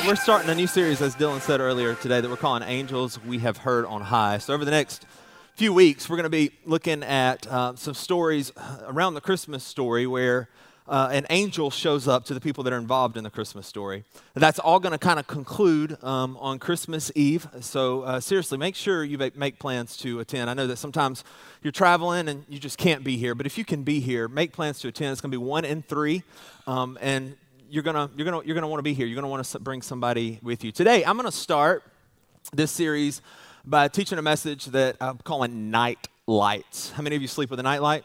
Uh, we're starting a new series, as Dylan said earlier today, that we're calling Angels We Have Heard on High. So, over the next few weeks, we're going to be looking at uh, some stories around the Christmas story where uh, an angel shows up to the people that are involved in the Christmas story. That's all going to kind of conclude um, on Christmas Eve. So, uh, seriously, make sure you make plans to attend. I know that sometimes you're traveling and you just can't be here, but if you can be here, make plans to attend. It's going to be one in three. Um, and you're gonna you're gonna you're gonna want to be here. You're gonna want to bring somebody with you. Today, I'm gonna start this series by teaching a message that I'm calling night lights. How many of you sleep with a night light?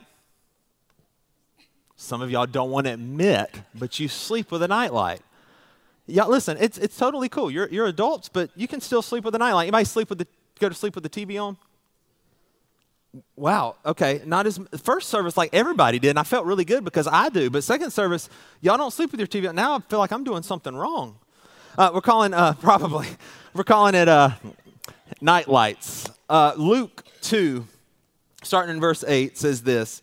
Some of y'all don't want to admit, but you sleep with a night light. Yeah, listen, it's it's totally cool. You're you're adults, but you can still sleep with a night light. Might sleep with the go to sleep with the TV on. Wow. Okay. Not as first service like everybody did. And I felt really good because I do. But second service, y'all don't sleep with your TV. Now I feel like I'm doing something wrong. Uh, we're calling uh, probably we're calling it uh, night lights. Uh, Luke two, starting in verse eight, says this.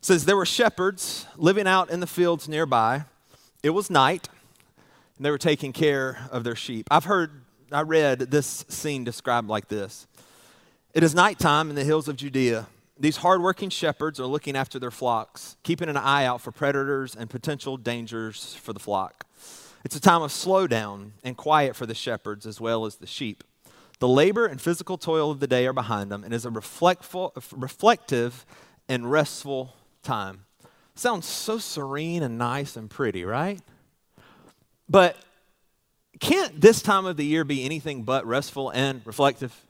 Says there were shepherds living out in the fields nearby. It was night, and they were taking care of their sheep. I've heard, I read this scene described like this. It is nighttime in the hills of Judea. These hardworking shepherds are looking after their flocks, keeping an eye out for predators and potential dangers for the flock. It's a time of slowdown and quiet for the shepherds as well as the sheep. The labor and physical toil of the day are behind them and is a reflective and restful time. Sounds so serene and nice and pretty, right? But can't this time of the year be anything but restful and reflective?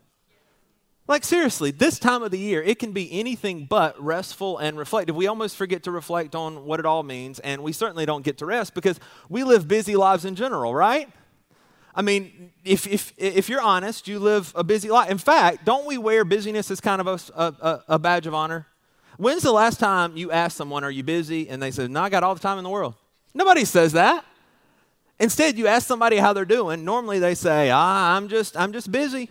Like, seriously, this time of the year, it can be anything but restful and reflective. We almost forget to reflect on what it all means, and we certainly don't get to rest because we live busy lives in general, right? I mean, if, if, if you're honest, you live a busy life. In fact, don't we wear busyness as kind of a, a, a badge of honor? When's the last time you asked someone, Are you busy? And they said, No, I got all the time in the world. Nobody says that. Instead, you ask somebody how they're doing. Normally, they say, ah, I'm just, I'm just busy.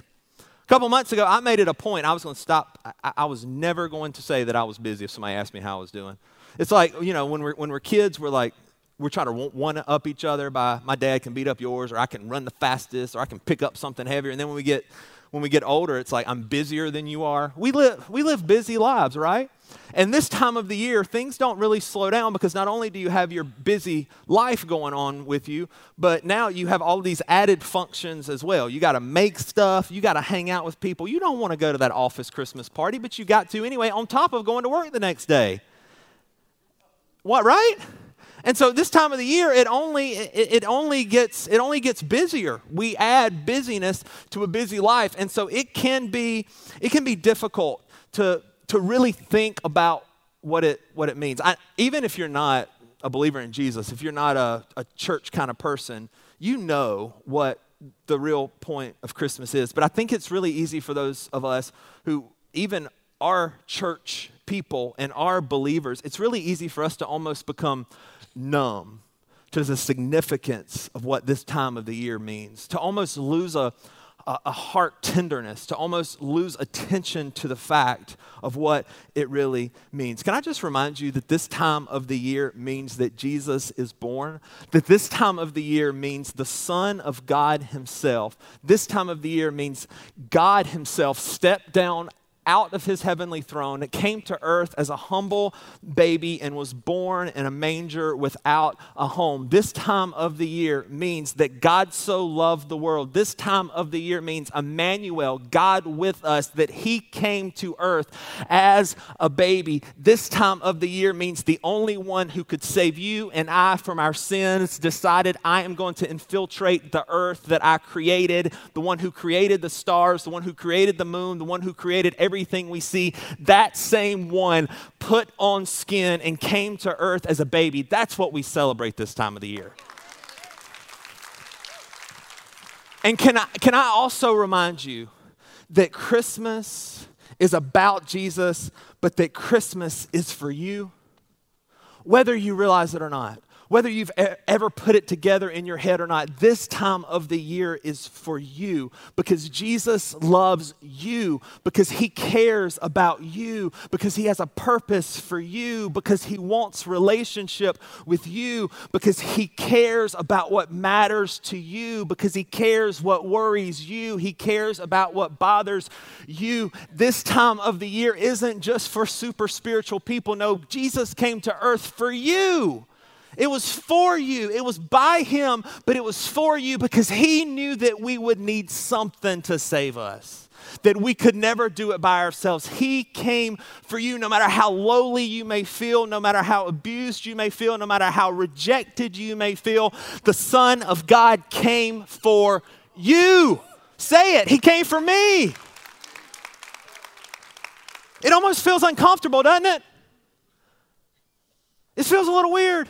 A couple months ago, I made it a point. I was going to stop. I, I, was never going to say that I was busy if somebody asked me how I was doing. It's like, you know, when we're, when we're kids, we're like, we're trying to one up each other by my dad can beat up yours, or I can run the fastest, or I can pick up something heavier. And then when we get, when we get older, it's like, I'm busier than you are. We live, we live busy lives, right? And this time of the year, things don't really slow down because not only do you have your busy life going on with you, but now you have all these added functions as well. You got to make stuff, you got to hang out with people. You don't want to go to that office Christmas party, but you got to anyway, on top of going to work the next day. What, right? And so this time of the year, it only, it, it, only gets, it only gets busier. We add busyness to a busy life. And so it can be, it can be difficult to, to really think about what it, what it means. I, even if you're not a believer in Jesus, if you're not a, a church kind of person, you know what the real point of Christmas is. But I think it's really easy for those of us who even are church people and our believers, it's really easy for us to almost become numb to the significance of what this time of the year means, to almost lose a, a, a heart tenderness, to almost lose attention to the fact of what it really means. Can I just remind you that this time of the year means that Jesus is born? That this time of the year means the Son of God Himself. This time of the year means God Himself stepped down out of his heavenly throne, came to earth as a humble baby, and was born in a manger without a home. This time of the year means that God so loved the world. This time of the year means Emmanuel, God with us, that he came to earth as a baby. This time of the year means the only one who could save you and I from our sins decided, I am going to infiltrate the earth that I created, the one who created the stars, the one who created the moon, the one who created every everything we see, that same one put on skin and came to earth as a baby. That's what we celebrate this time of the year. And can I, can I also remind you that Christmas is about Jesus, but that Christmas is for you, whether you realize it or not whether you've ever put it together in your head or not, this time of the year is for you because Jesus loves you, because he cares about you, because he has a purpose for you, because he wants relationship with you, because he cares about what matters to you, because he cares what worries you, he cares about what bothers you. This time of the year isn't just for super spiritual people. No, Jesus came to earth for you. It was for you. It was by Him, but it was for you because He knew that we would need something to save us, that we could never do it by ourselves. He came for you no matter how lowly you may feel, no matter how abused you may feel, no matter how rejected you may feel. The Son of God came for you. Say it. He came for me. It almost feels uncomfortable, doesn't it? It feels a little weird.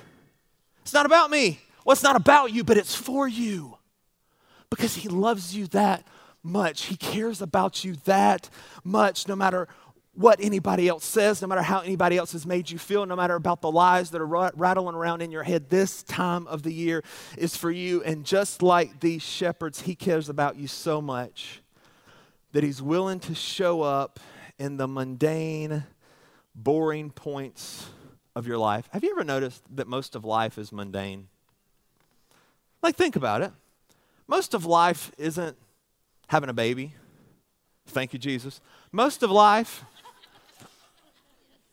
It's not about me. Well, it's not about you, but it's for you because He loves you that much. He cares about you that much, no matter what anybody else says, no matter how anybody else has made you feel, no matter about the lies that are rattling around in your head. This time of the year is for you. And just like these shepherds, He cares about you so much that He's willing to show up in the mundane, boring points of your life. Have you ever noticed that most of life is mundane? Like, think about it. Most of life isn't having a baby. Thank you, Jesus. Most of life,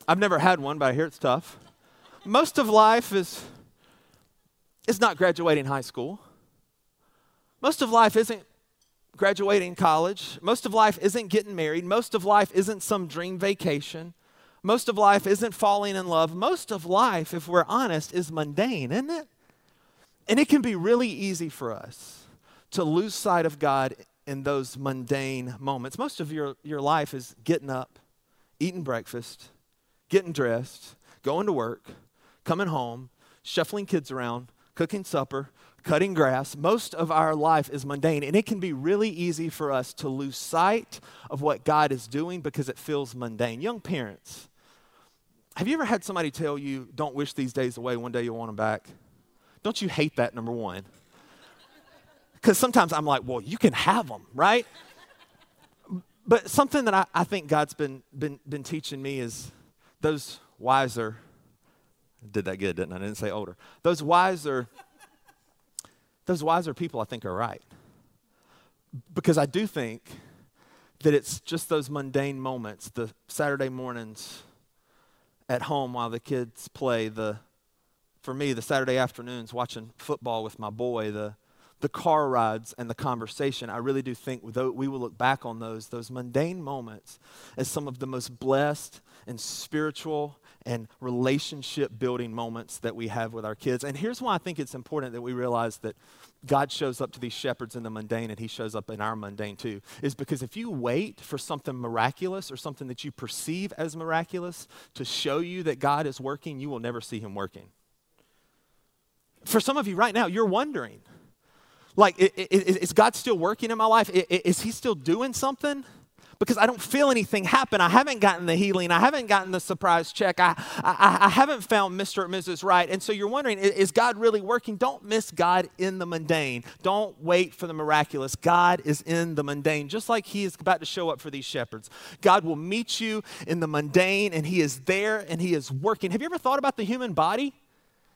I've never had one, but I hear it's tough. Most of life is, is not graduating high school. Most of life isn't graduating college. Most of life isn't getting married. Most of life isn't some dream vacation. Most of life isn't falling in love. Most of life, if we're honest, is mundane, isn't it? And it can be really easy for us to lose sight of God in those mundane moments. Most of your, your life is getting up, eating breakfast, getting dressed, going to work, coming home, shuffling kids around, cooking supper, cutting grass. Most of our life is mundane, and it can be really easy for us to lose sight of what God is doing because it feels mundane. Young parents, have you ever had somebody tell you, don't wish these days away, one day you'll want them back? Don't you hate that, number one? Because sometimes I'm like, well, you can have them, right? But something that I, I think God's been, been, been teaching me is those wiser, did that good, didn't I? I didn't say older. Those wiser, those wiser people I think are right. Because I do think that it's just those mundane moments, the Saturday mornings, at home while the kids play the for me the saturday afternoons watching football with my boy the the car rides and the conversation i really do think we will look back on those those mundane moments as some of the most blessed and spiritual and relationship building moments that we have with our kids and here's why i think it's important that we realize that God shows up to these shepherds in the mundane and he shows up in our mundane too, is because if you wait for something miraculous or something that you perceive as miraculous to show you that God is working, you will never see him working. For some of you right now, you're wondering, like, is God still working in my life? Is he still doing something? Because I don't feel anything happen. I haven't gotten the healing. I haven't gotten the surprise check. I, I, I haven't found Mr. or Mrs. Right. And so you're wondering, is God really working? Don't miss God in the mundane. Don't wait for the miraculous. God is in the mundane, just like He is about to show up for these shepherds. God will meet you in the mundane, and He is there and He is working. Have you ever thought about the human body?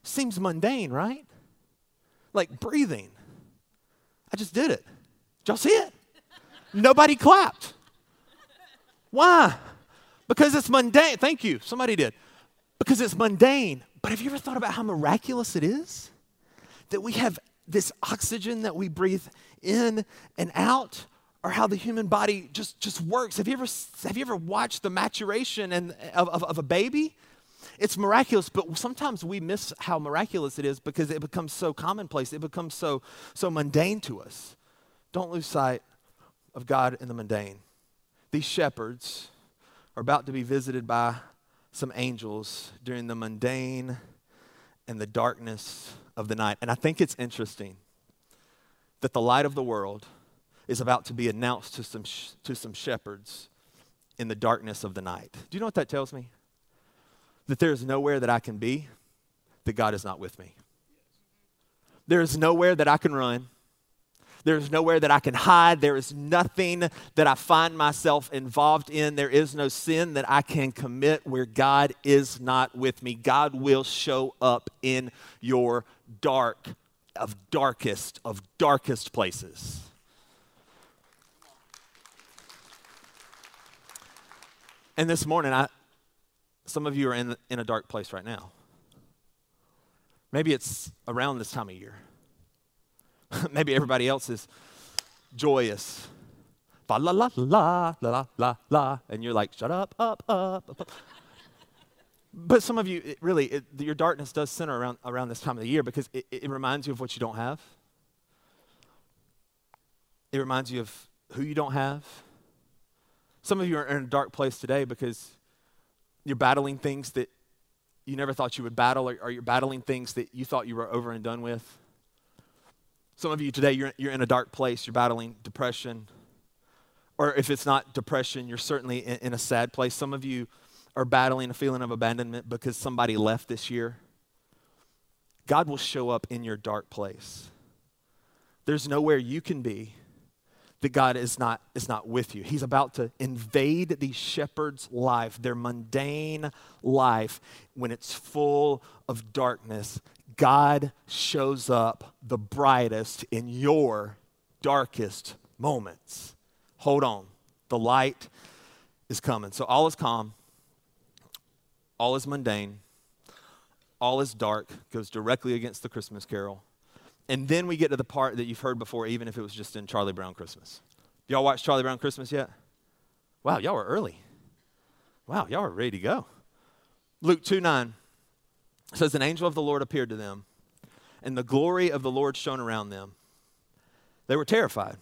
Seems mundane, right? Like breathing. I just did it. Did y'all see it? Nobody clapped. Why? Because it's mundane. Thank you. Somebody did. Because it's mundane. But have you ever thought about how miraculous it is that we have this oxygen that we breathe in and out? Or how the human body just, just works. Have you ever, have you ever watched the maturation and, of, of, of a baby? It's miraculous, but sometimes we miss how miraculous it is because it becomes so commonplace. It becomes so, so mundane to us. Don't lose sight of God in the mundane these shepherds are about to be visited by some angels during the mundane and the darkness of the night. And I think it's interesting that the light of the world is about to be announced to some, sh- to some shepherds in the darkness of the night. Do you know what that tells me? That there is nowhere that I can be that God is not with me. There is nowhere that I can run. There is nowhere that I can hide. There is nothing that I find myself involved in. There is no sin that I can commit where God is not with me. God will show up in your dark, of darkest, of darkest places. And this morning, I, some of you are in, in a dark place right now. Maybe it's around this time of year. Maybe everybody else is joyous. La la la la la la la, and you're like, shut up, up, up, up. up. But some of you, it really, it, your darkness does center around, around this time of the year because it, it reminds you of what you don't have. It reminds you of who you don't have. Some of you are in a dark place today because you're battling things that you never thought you would battle, or, or you're battling things that you thought you were over and done with. Some of you today, you're, you're in a dark place, you're battling depression. Or if it's not depression, you're certainly in, in a sad place. Some of you are battling a feeling of abandonment because somebody left this year. God will show up in your dark place. There's nowhere you can be that God is not, is not with you. He's about to invade these shepherds' life, their mundane life, when it's full of darkness. God shows up the brightest in your darkest moments. Hold on. The light is coming. So all is calm, all is mundane, all is dark, goes directly against the Christmas carol. And then we get to the part that you've heard before, even if it was just in Charlie Brown Christmas. Y'all watch Charlie Brown Christmas yet? Wow, y'all are early. Wow, y'all are ready to go. Luke 2 9 says, An angel of the Lord appeared to them, and the glory of the Lord shone around them. They were terrified.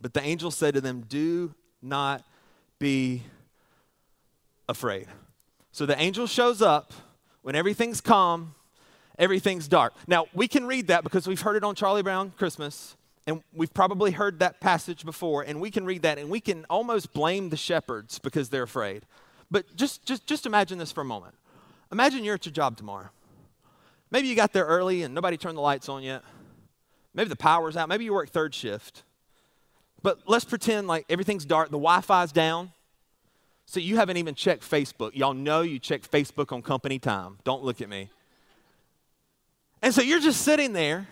But the angel said to them, Do not be afraid. So the angel shows up when everything's calm, everything's dark. Now, we can read that because we've heard it on Charlie Brown Christmas, and we've probably heard that passage before, and we can read that, and we can almost blame the shepherds because they're afraid. But just, just, just imagine this for a moment. Imagine you're at your job tomorrow. Maybe you got there early and nobody turned the lights on yet. Maybe the power's out. Maybe you work third shift. But let's pretend like everything's dark, the Wi Fi's down. So you haven't even checked Facebook. Y'all know you check Facebook on company time. Don't look at me. And so you're just sitting there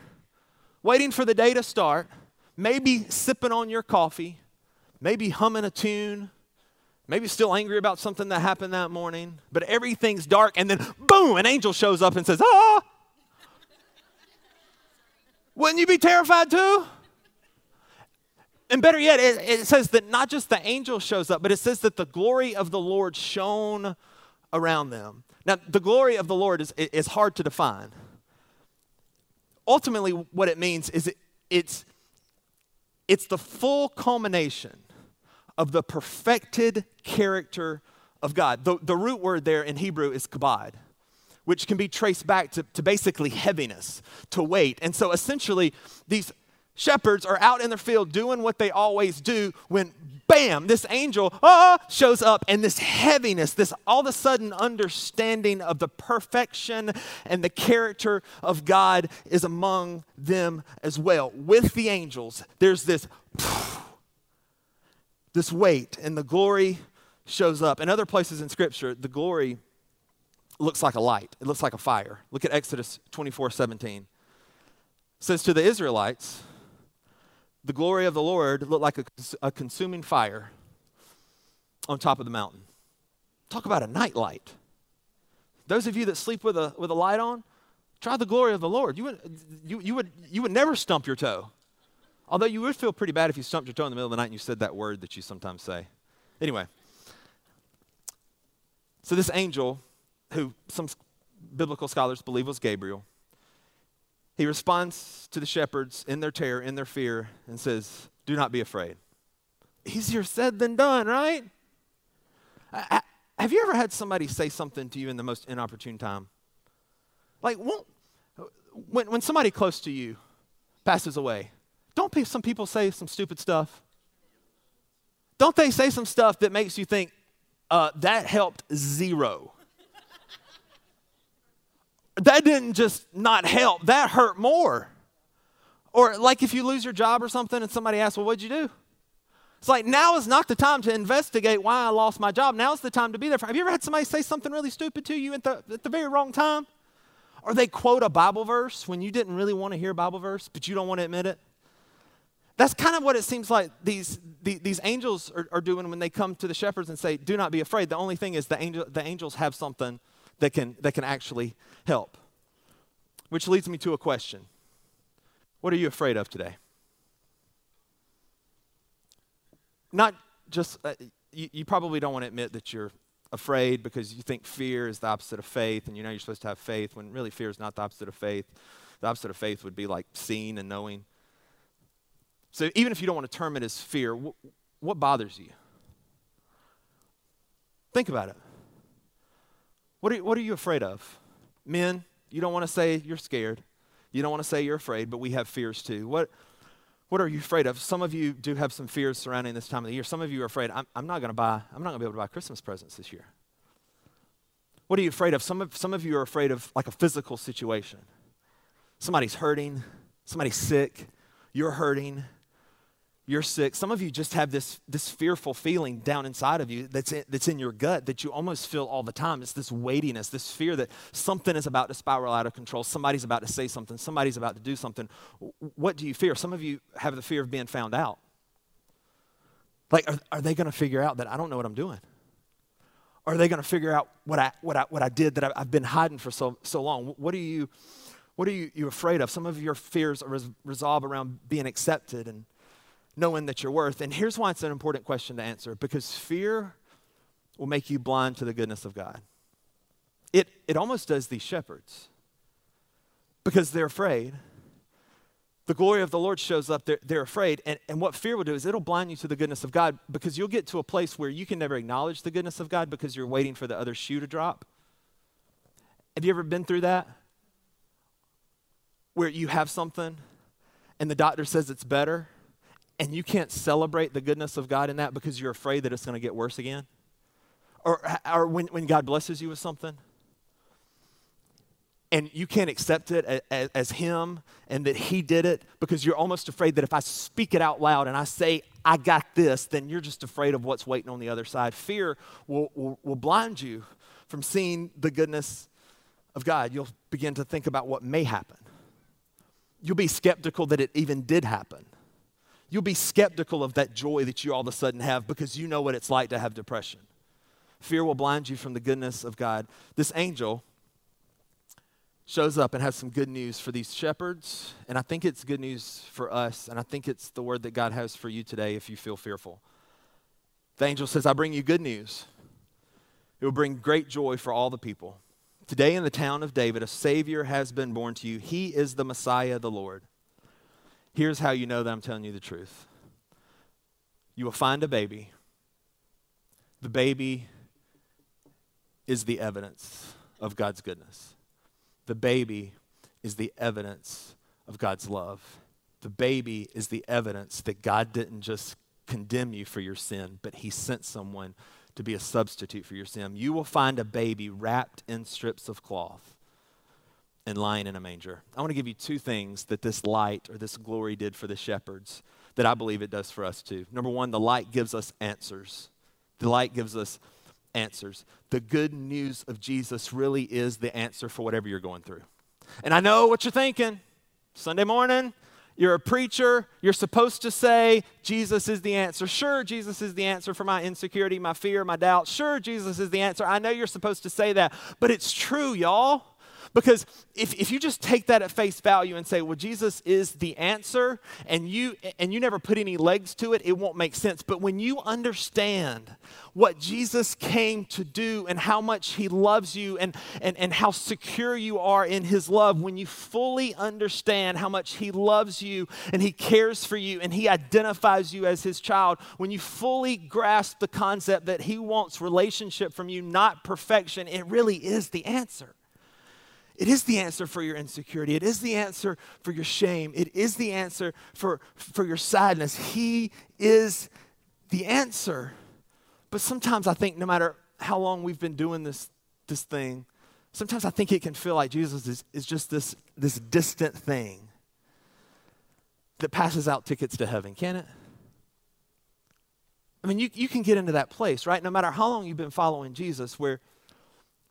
waiting for the day to start, maybe sipping on your coffee, maybe humming a tune, maybe still angry about something that happened that morning, but everything's dark, and then boom, an angel shows up and says, Ah! Wouldn't you be terrified too? And better yet, it, it, says that not just the angel shows up, but it says that the glory of the Lord shone around them. Now, the glory of the Lord is, is hard to define. Ultimately, what it means is it, it's, it's the full culmination of the perfected character of God. The, the root word there in Hebrew is kabod, which can be traced back to, to basically heaviness, to weight. And so essentially, these shepherds are out in their field doing what they always do when bam this angel ah, shows up and this heaviness this all of a sudden understanding of the perfection and the character of god is among them as well with the angels there's this this weight and the glory shows up in other places in scripture the glory looks like a light it looks like a fire look at exodus 24 17 it says to the israelites the glory of the Lord looked like a, a consuming fire on top of the mountain. Talk about a night light. Those of you that sleep with a, with a light on, try the glory of the Lord. You would, you, you, would, you would never stump your toe. Although you would feel pretty bad if you stumped your toe in the middle of the night and you said that word that you sometimes say. Anyway, so this angel, who some biblical scholars believe was Gabriel, he responds to the shepherds in their terror, in their fear, and says, Do not be afraid. Easier said than done, right? I, I, have you ever had somebody say something to you in the most inopportune time? Like, when, when somebody close to you passes away, don't some people say some stupid stuff? Don't they say some stuff that makes you think, uh, that helped zero? That didn't just not help, that hurt more. Or like if you lose your job or something and somebody asks, well, what'd you do? It's like now is not the time to investigate why I lost my job. Now is the time to be there. For, have you ever had somebody say something really stupid to you at the, at the very wrong time? Or they quote a Bible verse when you didn't really want to hear Bible verse, but you don't want to admit it? That's kind of what it seems like these, the, these angels are, are, doing when they come to the shepherds and say, Do not be afraid. The only thing is the, angel, the angels have something that can, that can actually help. Which leads me to a question What are you afraid of today? Not just, uh, you, you probably don't want to admit that you're afraid because you think fear is the opposite of faith and you know you're supposed to have faith when really fear is not the opposite of faith. The opposite of faith would be like seeing and knowing. So even if you don't want to term it as fear, what, what bothers you? Think about it. What are, what are you afraid of? Men, you don't want to say you're scared. You don't want to say you're afraid, but we have fears too. What, what are you afraid of? Some of you do have some fears surrounding this time of the year. Some of you are afraid, I'm, I'm not going to buy, I'm not going to be able to buy Christmas presents this year. What are you afraid of? Some of, some of you are afraid of like a physical situation. Somebody's hurting, somebody's sick, you're hurting, you're sick. Some of you just have this, this fearful feeling down inside of you that's in, that's in your gut that you almost feel all the time. It's this weightiness, this fear that something is about to spiral out of control. Somebody's about to say something. Somebody's about to do something. What do you fear? Some of you have the fear of being found out. Like, are, are they going to figure out that I don't know what I'm doing? Are they going to figure out what I, what I, what I did that I, have been hiding for so, so long? What are you, what are you, you afraid of? Some of your fears res- resolve around being accepted and knowing that you're worth. And here's why it's an important question to answer because fear will make you blind to the goodness of God. It, it almost does these shepherds because they're afraid. The glory of the Lord shows up, they're, they're afraid. And, and what fear will do is it'll blind you to the goodness of God because you'll get to a place where you can never acknowledge the goodness of God because you're waiting for the other shoe to drop. Have you ever been through that? Where you have something and the doctor says it's better and you can't celebrate the goodness of God in that because you're afraid that it's going to get worse again? Or, or when, when God blesses you with something and you can't accept it as, as, Him and that He did it because you're almost afraid that if I speak it out loud and I say, I got this, then you're just afraid of what's waiting on the other side. Fear will, will, will blind you from seeing the goodness of God. You'll begin to think about what may happen. You'll be skeptical that it even did happen you'll be skeptical of that joy that you all of a sudden have because you know what it's like to have depression. Fear will blind you from the goodness of God. This angel shows up and has some good news for these shepherds, and I think it's good news for us, and I think it's the word that God has for you today if you feel fearful. The angel says, I bring you good news. It will bring great joy for all the people. Today in the town of David, a Savior has been born to you. He is the Messiah, the Lord. Here's how you know that I'm telling you the truth you will find a baby. The baby is the evidence of God's goodness. The baby is the evidence of God's love. The baby is the evidence that God didn't just condemn you for your sin, but He sent someone to be a substitute for your sin. You will find a baby wrapped in strips of cloth and lying in a manger. I want to give you two things that this light or this glory did for the shepherds that I believe it does for us too. Number one, the light gives us answers. The light gives us answers. The good news of Jesus really is the answer for whatever you're going through. And I know what you're thinking. Sunday morning, you're a preacher. You're supposed to say, Jesus is the answer. Sure, Jesus is the answer for my insecurity, my fear, my doubt. Sure, Jesus is the answer. I know you're supposed to say that, but it's true, y'all. Because if, if you just take that at face value and say, well, Jesus is the answer, and you, and you never put any legs to it, it won't make sense. But when you understand what Jesus came to do and how much he loves you and, and, and how secure you are in his love, when you fully understand how much he loves you and he cares for you and he identifies you as his child, when you fully grasp the concept that he wants relationship from you, not perfection, it really is the answer. It is the answer for your insecurity. It is the answer for your shame. It is the answer for, for your sadness. He is the answer. But sometimes I think no matter how long we've been doing this, this thing, sometimes I think it can feel like Jesus is, is just this, this distant thing that passes out tickets to heaven, can it? I mean, you, you can get into that place, right? No matter how long you've been following Jesus, where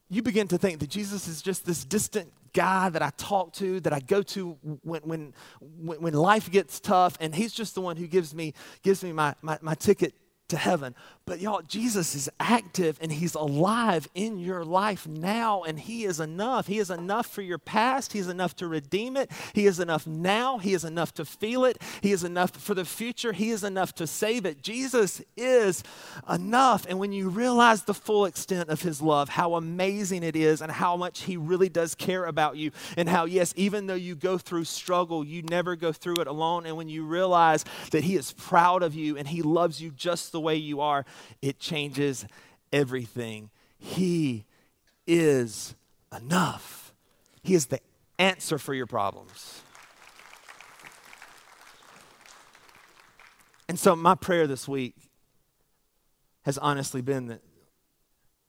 you begin to think that Jesus is just this distant guy that I talk to, that I go to when, when, when life gets tough, and he's just the one who gives me, gives me my, my, my ticket to heaven. But y'all, Jesus is active and he's alive in your life now, and he is enough. He is enough for your past. He is enough to redeem it. He is enough now. He is enough to feel it. He is enough for the future. He is enough to save it. Jesus is enough. And when you realize the full extent of his love, how amazing it is, and how much he really does care about you, and how, yes, even though you go through struggle, you never go through it alone. And when you realize that he is proud of you and he loves you just the way you are, it changes everything. He is enough. He is the answer for your problems. And so, my prayer this week has honestly been that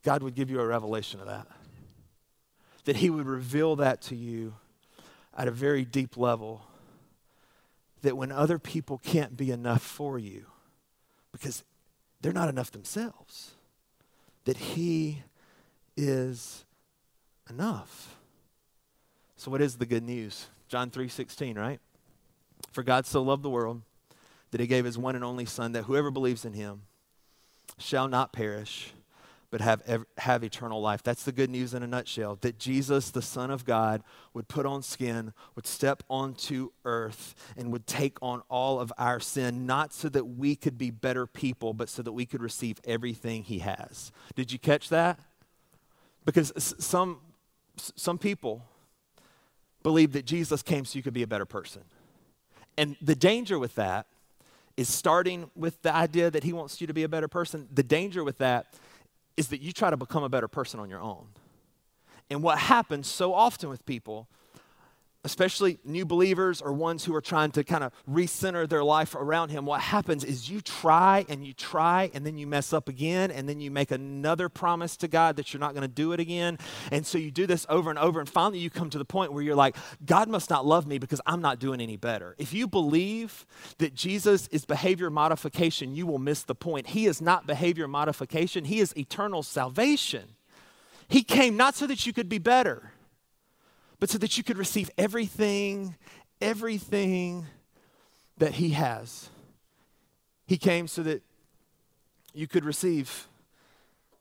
God would give you a revelation of that, that He would reveal that to you at a very deep level, that when other people can't be enough for you, because they're not enough themselves. That He is enough. So what is the good news? John 3:16, right? For God so loved the world that he gave his one and only son that whoever believes in him shall not perish but have, have eternal life. That's the good news in a nutshell that Jesus, the Son of God, would put on skin, would step onto earth, and would take on all of our sin, not so that we could be better people, but so that we could receive everything He has. Did you catch that? Because some, some people believe that Jesus came so you could be a better person. And the danger with that is starting with the idea that He wants you to be a better person. The danger with that is that you try to become a better person on your own. And what happens so often with people, especially new believers or ones who are trying to kind of recenter their life around Him, what happens is you try and you try and then you mess up again and then you make another promise to God that you're not going to do it again. And so you do this over and over. And finally, you come to the point where you're like, God must not love me because I'm not doing any better. If you believe that Jesus is behavior modification, you will miss the point. He is not behavior modification, He is eternal salvation. He came not so that you could be better but so that you could receive everything, everything that He has. He came so that you could receive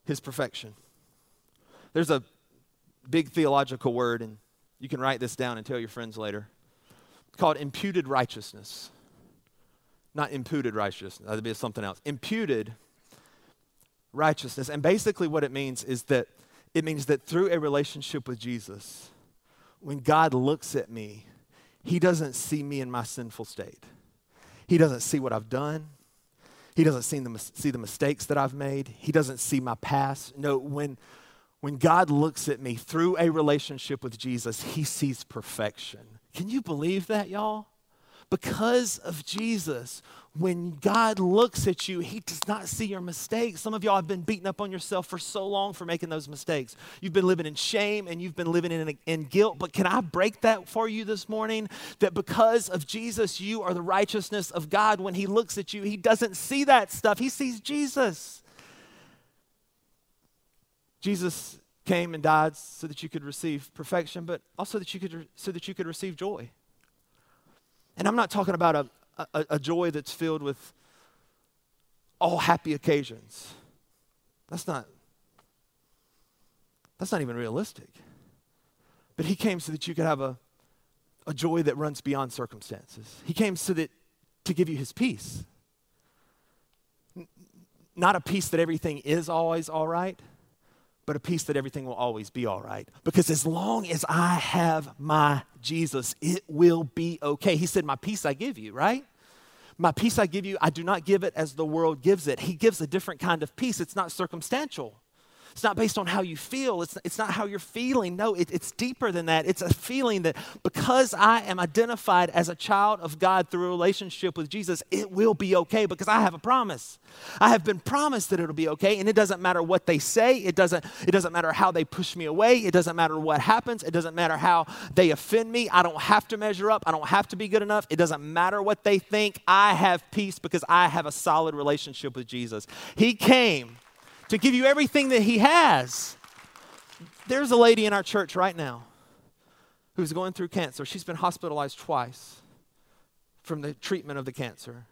His perfection. There's a big theological word, and you can write this down and tell your friends later, called imputed righteousness. Not imputed righteousness, that'd be something else. Imputed righteousness. And basically, what it means is that it means that through a relationship with Jesus, when God looks at me, He doesn't see me in my sinful state. He doesn't see what I've done. He doesn't see the, see the mistakes that I've made. He doesn't see my past. No, when, when God looks at me through a relationship with Jesus, He sees perfection. Can you believe that, y'all? Because of Jesus, when God looks at you, He does not see your mistakes. Some of y'all have been beating up on yourself for so long for making those mistakes. You've been living in shame and you've been living in, in guilt. But can I break that for you this morning? That because of Jesus, you are the righteousness of God. When He looks at you, He doesn't see that stuff, He sees Jesus. Jesus came and died so that you could receive perfection, but also that you could, so that you could receive joy. And I'm not talking about a, a, a joy that's filled with all happy occasions. That's not, that's not even realistic. But he came so that you could have a, a joy that runs beyond circumstances. He came so that to give you his peace. N- not a peace that everything is always all right, but a peace that everything will always be all right. Because as long as I have my Jesus, it will be okay. He said, My peace I give you, right? My peace I give you, I do not give it as the world gives it. He gives a different kind of peace. It's not circumstantial. It's not based on how you feel. It's, it's not how you're feeling. No, it, it's deeper than that. It's a feeling that because I am identified as a child of God through a relationship with Jesus, it will be okay because I have a promise. I have been promised that it'll be okay. And it doesn't matter what they say. It doesn't, it doesn't matter how they push me away. It doesn't matter what happens. It doesn't matter how they offend me. I don't have to measure up. I don't have to be good enough. It doesn't matter what they think. I have peace because I have a solid relationship with Jesus. He came to give you everything that He has. There's a lady in our church right now who's going through cancer. She's been hospitalized twice from the treatment of the cancer.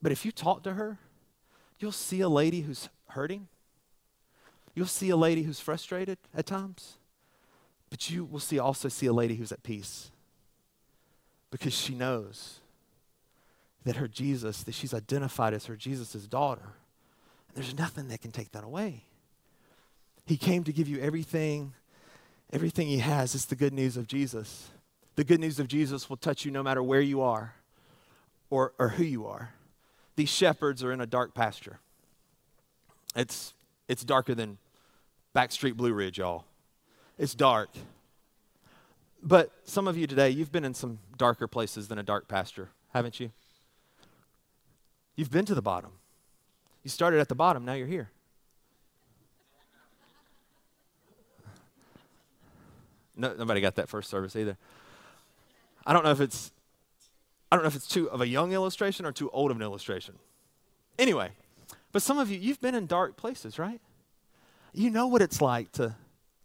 But if you talk to her, you'll see a lady who's hurting. You'll see a lady who's frustrated at times. But you will see also see a lady who's at peace. Because she knows that her Jesus, that she's identified as her Jesus' daughter. There's nothing that can take that away. He came to give you everything, everything He has. It's the good news of Jesus. The good news of Jesus will touch you no matter where you are or, or who you are. These shepherds are in a dark pasture. It's, it's darker than Backstreet Blue Ridge, y'all. It's dark. But some of you today, you've been in some darker places than a dark pasture, haven't you? You've been to the bottom. You started at the bottom, now you're here. No, nobody got that first service either. I don't know if it's I don't know if it's too of a young illustration or too old of an illustration. Anyway, but some of you you've been in dark places, right? You know what it's like to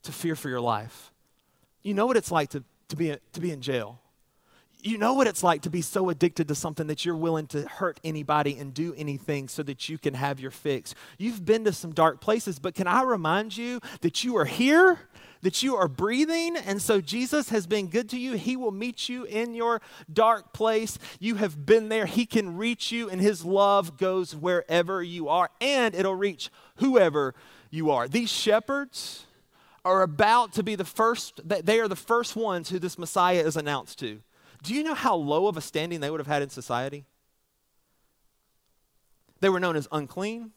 to fear for your life. You know what it's like to, to, be, to be in jail you know what it's like to be so addicted to something that you're willing to hurt anybody and do anything so that you can have your fix. You've been to some dark places, but can I remind you that you are here, that you are breathing, and so Jesus has been good to you. He will meet you in your dark place. You have been there. He can reach you, and His love goes wherever you are, and it'll reach whoever you are. These shepherds are about to be the first, they are the first ones who this Messiah is announced to. Do you know how low of a standing they would have had in society? They were known as unclean.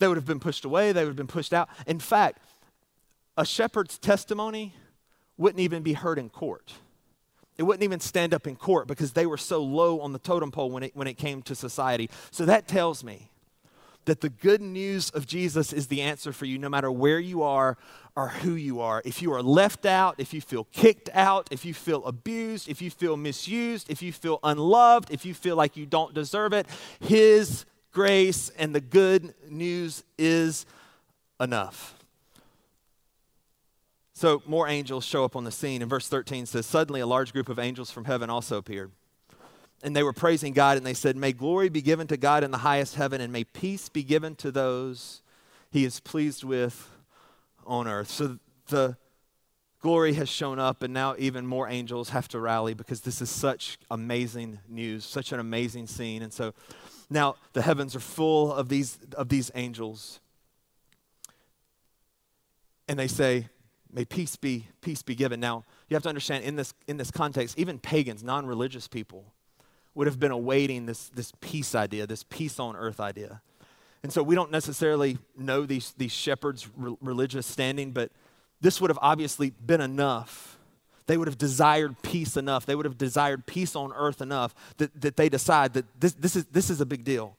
They would have been pushed away, they would have been pushed out. In fact, a shepherd's testimony wouldn't even be heard in court. It wouldn't even stand up in court because they were so low on the totem pole when it, when it came to society. So that tells me that the good news of Jesus is the answer for you no matter where you are or who you are. If you are left out, if you feel kicked out, if you feel abused, if you feel misused, if you feel unloved, if you feel like you don't deserve it, His grace and the good news is enough. So, more angels show up on the scene. And verse 13 says, Suddenly a large group of angels from heaven also appeared and they were praising God, and they said, May glory be given to God in the highest heaven, and may peace be given to those he is pleased with on earth. So the glory has shown up, and now even more angels have to rally because this is such amazing news, such an amazing scene. And so now the heavens are full of these, of these angels. And they say, May peace be, peace be given. Now, you have to understand in this, in this context, even pagans, non religious people, would have been awaiting this, this peace idea, this peace on earth idea. And so we don't necessarily know these, these shepherds' re- religious standing, but this would have obviously been enough. They would have desired peace enough. They would have desired peace on earth enough that, that they decide that this, this, is, this is a big deal.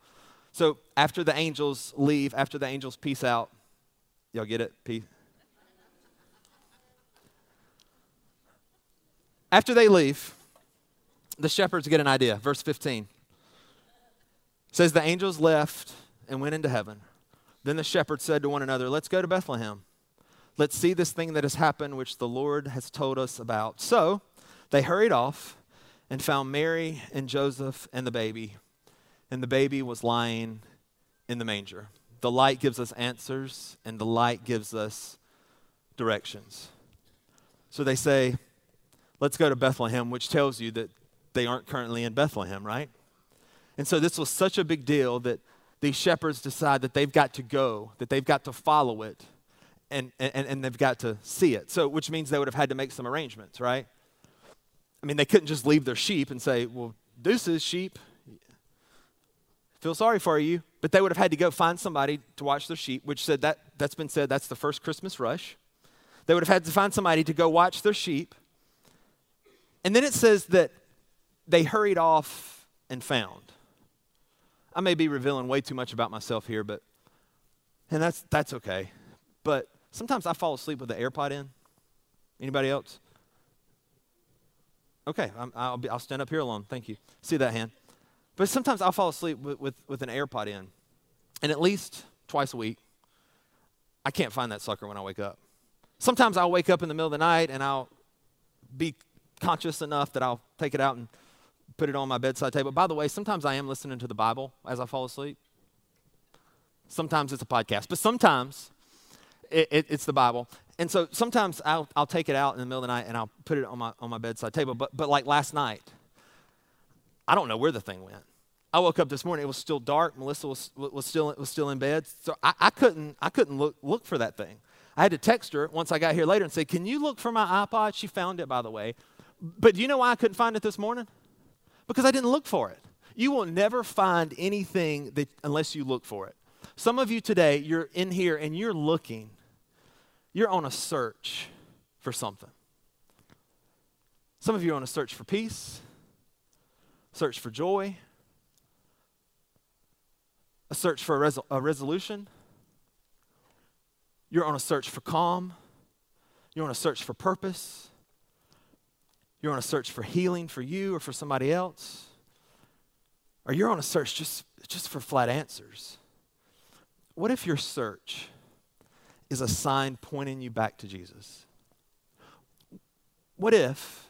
So after the angels leave, after the angels peace out, y'all get it? Peace. After they leave, the shepherds get an idea. Verse 15 says, The angels left and went into heaven. Then the shepherds said to one another, Let's go to Bethlehem. Let's see this thing that has happened, which the Lord has told us about. So they hurried off and found Mary and Joseph and the baby. And the baby was lying in the manger. The light gives us answers, and the light gives us directions. So they say, Let's go to Bethlehem, which tells you that they aren't currently in Bethlehem, right? And so this was such a big deal that these shepherds decide that they've got to go, that they've got to follow it, and, and, and they've got to see it. So, which means they would have had to make some arrangements, right? I mean, they couldn't just leave their sheep and say, well, is sheep. feel sorry for you, but they would have had to go find somebody to watch their sheep, which said that that's been said that's the first Christmas rush. They would have had to find somebody to go watch their sheep. And then it says that they hurried off and found. I may be revealing way too much about myself here, but and that's that's okay. But sometimes I fall asleep with the AirPod in. Anybody else? Okay, i will I'll stand up here alone. Thank you. See that hand? But sometimes I'll fall asleep with, with, with an AirPod in. And at least twice a week, I can't find that sucker when I wake up. Sometimes I'll wake up in the middle of the night and I'll be conscious enough that I'll take it out and put it on my bedside table. By the way, sometimes I am listening to the Bible as I fall asleep. Sometimes it's a podcast, but sometimes it, it, it's the Bible. And so sometimes I'll, I'll take it out in the middle of the night and I'll put it on my, on my bedside table. But, but like last night, I don't know where the thing went. I woke up this morning, it was still dark. Melissa was, was, still, was still in bed. So I, I, couldn't, I couldn't look, look for that thing. I had to text her once I got here later and say, Can you look for my iPod? She found it, by the way. But do you know why I couldn't find it this morning? Because I didn't look for it. You will never find anything that, unless you look for it. Some of you today, you're in here and you're looking, you're on a search for something. Some of you are on a search for peace, search for joy, a search for a, resol- a resolution. You're on a search for calm. You're on a search for purpose. You're on a search for healing for you or for somebody else. Or you're on a search just, just for flat answers. What if your search is a sign pointing you back to Jesus? What if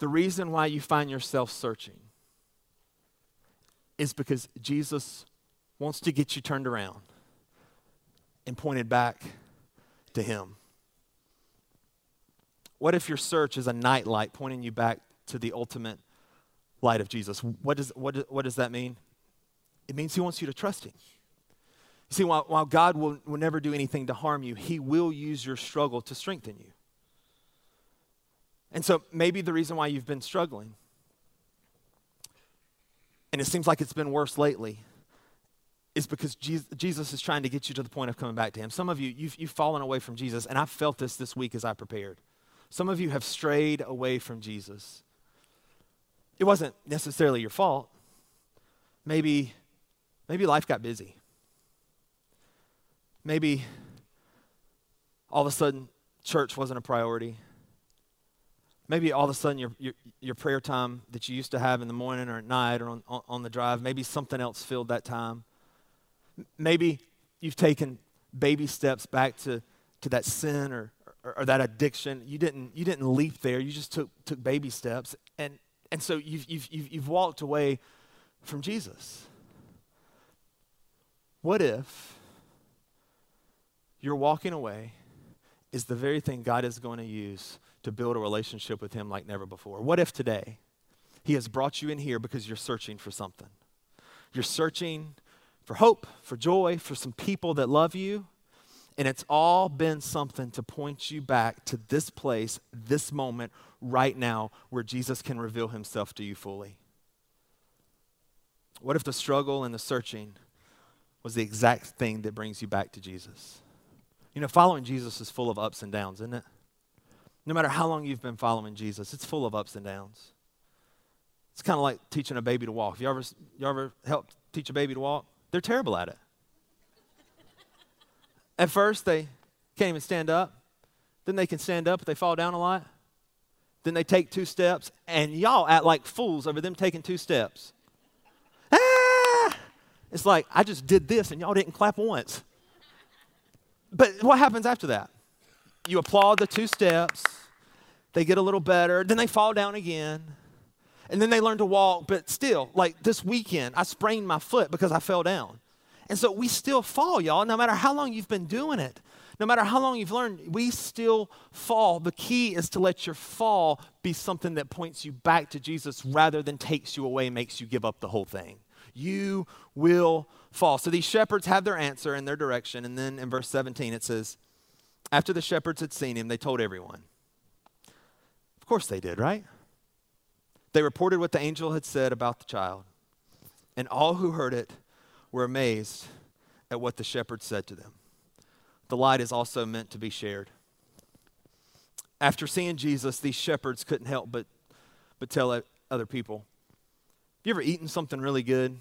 the reason why you find yourself searching is because Jesus wants to get you turned around and pointed back to Him? What if your search is a night light pointing you back to the ultimate light of Jesus? What does, what, what does that mean? It means He wants you to trust Him. You see, while, while God will, will never do anything to harm you, He will use your struggle to strengthen you. And so maybe the reason why you've been struggling, and it seems like it's been worse lately, is because Jesus is trying to get you to the point of coming back to Him. Some of you, you've, you've fallen away from Jesus, and I felt this this week as I prepared. Some of you have strayed away from Jesus. It wasn't necessarily your fault. Maybe, maybe life got busy. Maybe all of a sudden church wasn't a priority. Maybe all of a sudden your, your, your prayer time that you used to have in the morning or at night or on, on, on the drive, maybe something else filled that time. Maybe you've taken baby steps back to, to that sin or, or, or, that addiction. You didn't, you didn't leap there, you just took, took baby steps. And, and so you've, you've, you've, you've walked away from Jesus. What if your walking away is the very thing God is going to use to build a relationship with Him like never before? What if today He has brought you in here because you're searching for something? You're searching for hope, for joy, for some people that love you. And it's all been something to point you back to this place, this moment, right now, where Jesus can reveal himself to you fully. What if the struggle and the searching was the exact thing that brings you back to Jesus? You know, following Jesus is full of ups and downs, isn't it? No matter how long you've been following Jesus, it's full of ups and downs. It's kind of like teaching a baby to walk. You ever, you ever helped teach a baby to walk? They're terrible at it. At first, they can't even stand up. Then they can stand up, but they fall down a lot. Then they take two steps, and y'all act like fools over them taking two steps. Ah! It's like, I just did this, and y'all didn't clap once. But what happens after that? You applaud the two steps, they get a little better, then they fall down again, and then they learn to walk. But still, like this weekend, I sprained my foot because I fell down. And so we still fall, y'all, no matter how long you've been doing it. No matter how long you've learned, we still fall. The key is to let your fall be something that points you back to Jesus rather than takes you away, and makes you give up the whole thing. You will fall. So these shepherds have their answer and their direction. And then in verse 17, it says, After the shepherds had seen him, they told everyone. Of course they did, right? They reported what the angel had said about the child. And all who heard it were amazed at what the shepherds said to them. The light is also meant to be shared. After seeing Jesus, these shepherds couldn't help but, but tell other people. You ever eaten something really good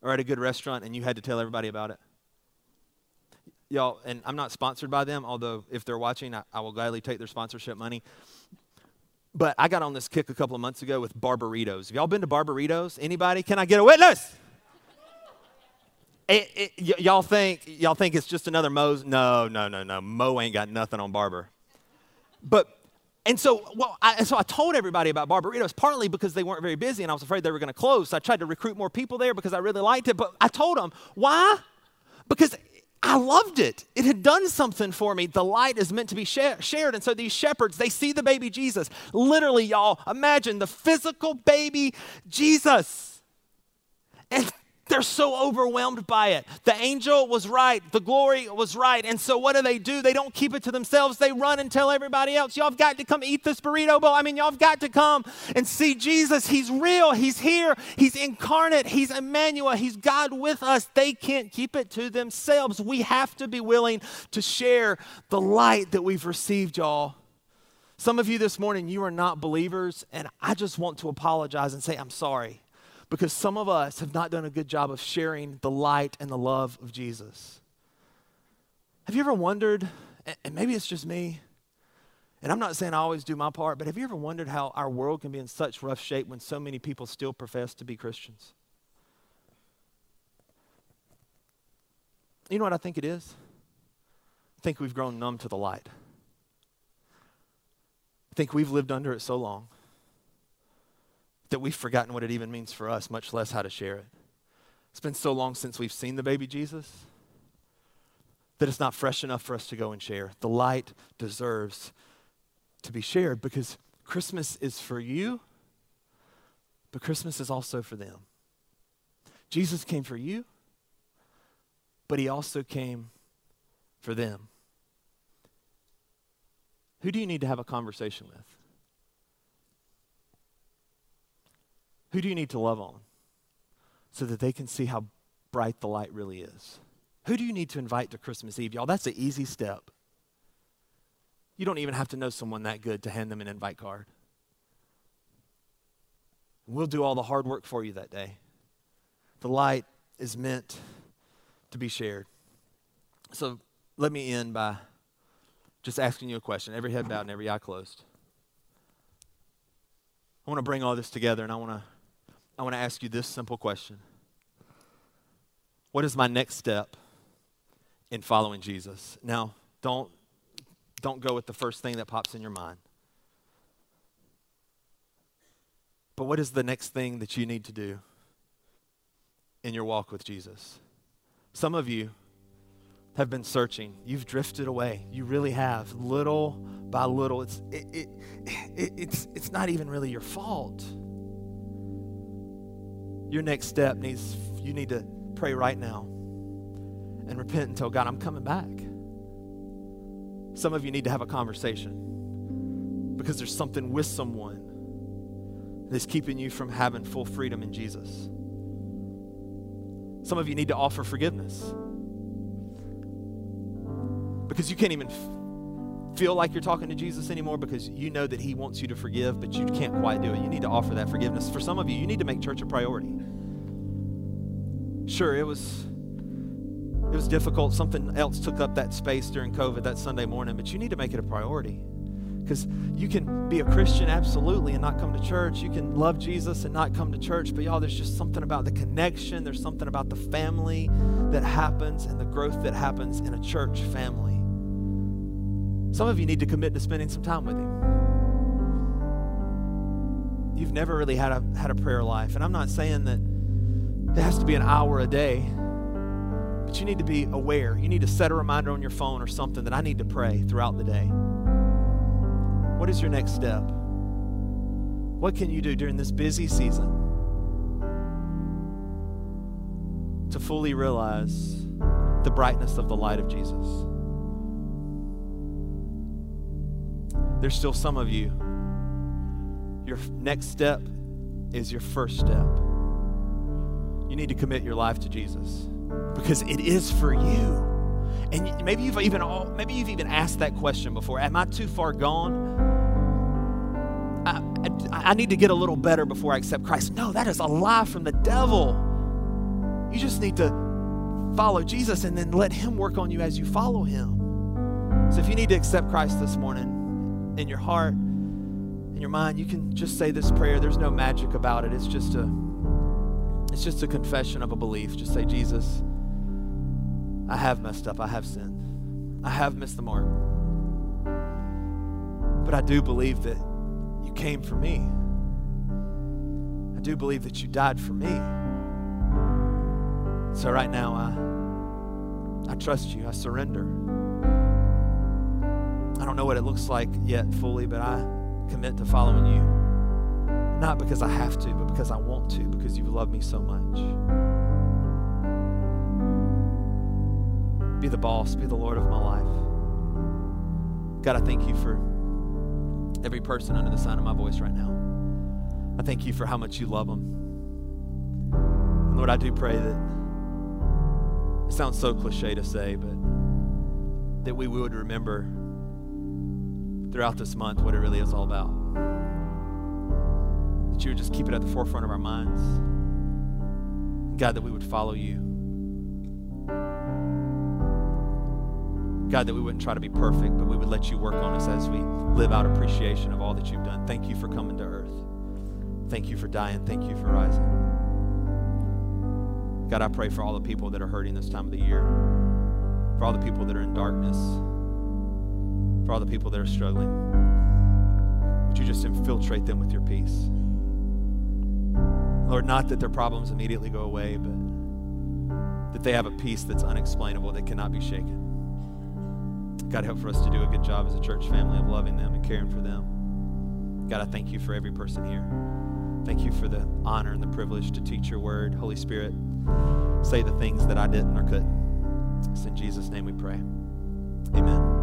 or at a good restaurant and you had to tell everybody about it? Y'all, and I'm not sponsored by them, although if they're watching, I, I will gladly take their sponsorship money. But I got on this kick a couple of months ago with Barberitos. Have y'all been to Barberitos? Anybody? Can I get a witness? It, it, y- y'all think y'all think it's just another Moe's? No, no, no, no. Mo ain't got nothing on Barber. But and so, well, I, so I told everybody about Barberitos partly because they weren't very busy and I was afraid they were going to close. So I tried to recruit more people there because I really liked it. But I told them why? Because I loved it. It had done something for me. The light is meant to be shared. And so these shepherds, they see the baby Jesus. Literally, y'all, imagine the physical baby Jesus. And they're so overwhelmed by it. The angel was right, the glory was right. And so, what do they do? They don't keep it to themselves. They run and tell everybody else, Y'all have got to come eat this burrito bowl. I mean, y'all have got to come and see Jesus. He's real, He's here, He's incarnate, He's Emmanuel, He's God with us. They can't keep it to themselves. We have to be willing to share the light that we've received, y'all. Some of you this morning, you are not believers, and I just want to apologize and say, I'm sorry because some of us have not done a good job of sharing the light and the love of Jesus. Have you ever wondered, and maybe it's just me, and I'm not saying I always do my part, but have you ever wondered how our world can be in such rough shape when so many people still profess to be Christians? You know what I think it is? I think we've grown numb to the light. I think we've lived under it so long that we've forgotten what it even means for us, much less how to share it. It's been so long since we've seen the baby Jesus that it's not fresh enough for us to go and share. The light deserves to be shared because Christmas is for you, but Christmas is also for them. Jesus came for you, but he also came for them. Who do you need to have a conversation with? Who do you need to love on so that they can see how bright the light really is? Who do you need to invite to Christmas Eve? Y'all, that's an easy step. You don't even have to know someone that good to hand them an invite card. We'll do all the hard work for you that day. The light is meant to be shared. So let me end by just asking you a question. Every head bowed and every eye closed. I want to bring all this together and I want to I want to ask you this simple question What is my next step in following Jesus? Now, don't, don't go with the first thing that pops in your mind. But what is the next thing that you need to do in your walk with Jesus? Some of you have been searching. You've drifted away. You really have, little by little. It's, it, it, it, it's, it's not even really your fault your next step needs, you need to pray right now and repent and tell God, I'm coming back. Some of you need to have a conversation because there's something with someone that's keeping you from having full freedom in Jesus. Some of you need to offer forgiveness because you can't even feel like you're talking to Jesus anymore because you know that He wants you to forgive, but you can't quite do it. You need to offer that forgiveness. For some of you, you need to make church a priority. Sure, it was it was difficult. Something else took up that space during COVID that Sunday morning, but you need to make it a priority. Because you can be a Christian absolutely and not come to church. You can love Jesus and not come to church. But y'all, there's just something about the connection. There's something about the family that happens and the growth that happens in a church family. Some of you need to commit to spending some time with Him. You've never really had a, had a prayer life. And I'm not saying that it has to be an hour a day, but you need to be aware. You need to set a reminder on your phone or something that I need to pray throughout the day. What is your next step? What can you do during this busy season to fully realize the brightness of the light of Jesus? There's still some of you. Your next step is your first step. you need to commit your life to Jesus because it is for you. And maybe you've even maybe you've even asked that question before. Am I too far gone? I, I, I need to get a little better before I accept Christ. No, that is a lie from the devil. You just need to follow Jesus and then let Him work on you as you follow Him. So if you need to accept Christ this morning in your heart, in your mind, you can just say this prayer. There's no magic about it. It's just a it's just a confession of a belief. Just say, Jesus, I have messed up. I have sinned. I have missed the mark. But I do believe that you came for me. I do believe that you died for me. So right now, I, I trust you. I surrender. I don't know what it looks like yet fully, but I commit to following you. Not because I have to, but because I want to, because you love me so much. Be the boss, be the Lord of my life. God, I thank you for every person under the sound of my voice right now. I thank you for how much you love them. And Lord, I do pray that it sounds so cliche to say, but that we would remember throughout this month what it really is all about. That you would just keep it at the forefront of our minds. God, that we would follow you. God, that we wouldn't try to be perfect, but we would let you work on us as we live out appreciation of all that you've done. Thank you for coming to earth. Thank you for dying. Thank you for rising. God, I pray for all the people that are hurting this time of the year, for all the people that are in darkness, for all the people that are struggling. Would you just infiltrate them with your peace? Lord, not that their problems immediately go away, but that they have a peace that's unexplainable, that cannot be shaken. God, help for us to do a good job as a church family of loving them and caring for them. God, I thank you for every person here. Thank you for the honor and the privilege to teach your word. Holy Spirit, say the things that I didn't or couldn't. It's in Jesus' name we pray. Amen.